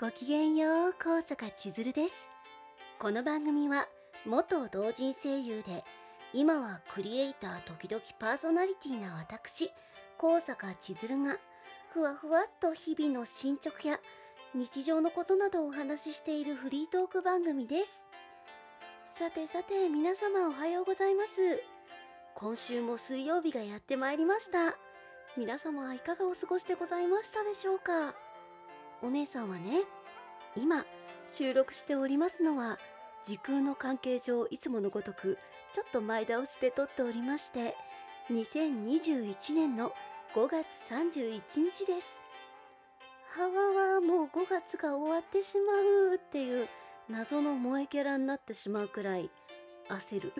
ごきげんよう、高坂千鶴です。この番組は、元同人声優で、今はクリエイター時々パーソナリティな私、高坂千鶴が、ふわふわっと日々の進捗や、日常のことなどをお話ししているフリートーク番組です。さてさて、皆様おはようございます。今週も水曜日がやってまいりました。皆様はいかがお過ごしでございましたでしょうか？お姉さんはね、今収録しておりますのは時空の関係上いつものごとくちょっと前倒しで撮っておりまして2021年の5月31日です。はわわもう5月が終わってしまうっていう謎の萌えキャラになってしまうくらい焦る。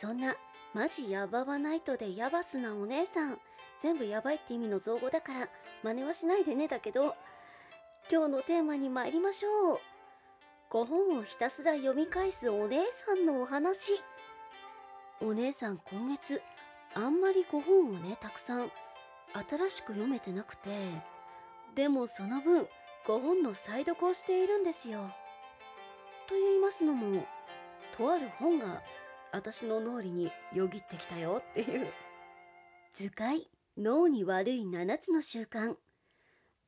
そんなマジヤババナイトでヤバスなお姉さん全部やばいって意味の造語だから真似はしないでねだけど今日のテーマに参りましょう。5本をひたすら読み返すお姉さんのお話。お姉さん今月あんまり5本をねたくさん新しく読めてなくてでもその分5本の再読をしているんですよ。と言いますのもとある本が私の脳裏によぎってきたよっていう図解脳に悪い7つの習慣。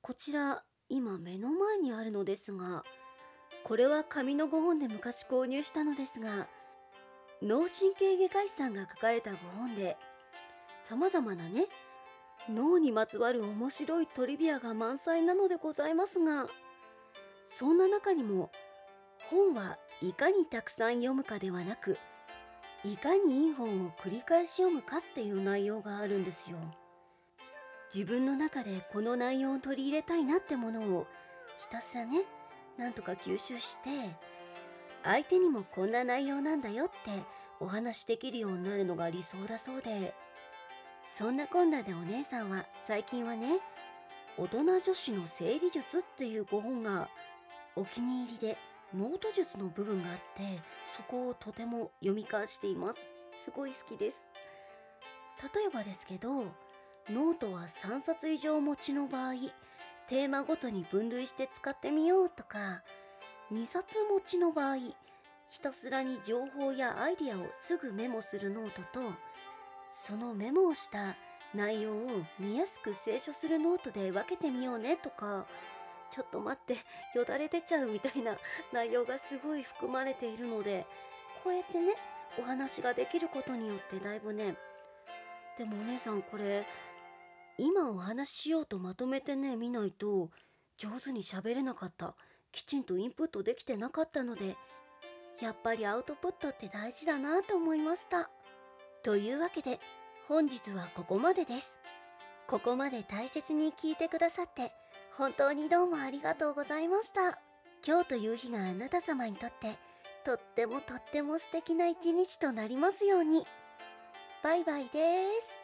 こちら今目の前にあるのですがこれは紙の5本で昔購入したのですが脳神経外科医さんが書かれた5本でさまざまなね脳にまつわる面白いトリビアが満載なのでございますがそんな中にも本はいかにたくさん読むかではなくいかにいい本を繰り返し読むかっていう内容があるんですよ。自分の中でこの内容を取り入れたいなってものをひたすらねなんとか吸収して相手にもこんな内容なんだよってお話しできるようになるのが理想だそうで。そんなこんなでお姉さんは最近はね大人女子の整理術っていうご本がお気に入りでノート術の部分があってそこをとても読み返しています。すごい好きです。例えばですけどノートは3冊以上持ちの場合テーマごとに分類して使ってみようとか2冊持ちの場合ひたすらに情報やアイデアをすぐメモするノートとそのメモをした内容を見やすく清書するノートで分けてみようねとかちょっと待ってよだれ出ちゃうみたいな内容がすごい含まれているのでこうやってねお話ができることによってだいぶねでもお姉さんこれ今お話ししようとまとめてね見ないと上手に喋れなかった。きちんとインプットできてなかったのでやっぱりアウトプットって大事だなと思いました。というわけで本日はここまでです。ここまで大切に聞いてくださって本当にどうもありがとうございました。今日という日があなた様にとってとってもとっても素敵な一日となりますように。バイバイです。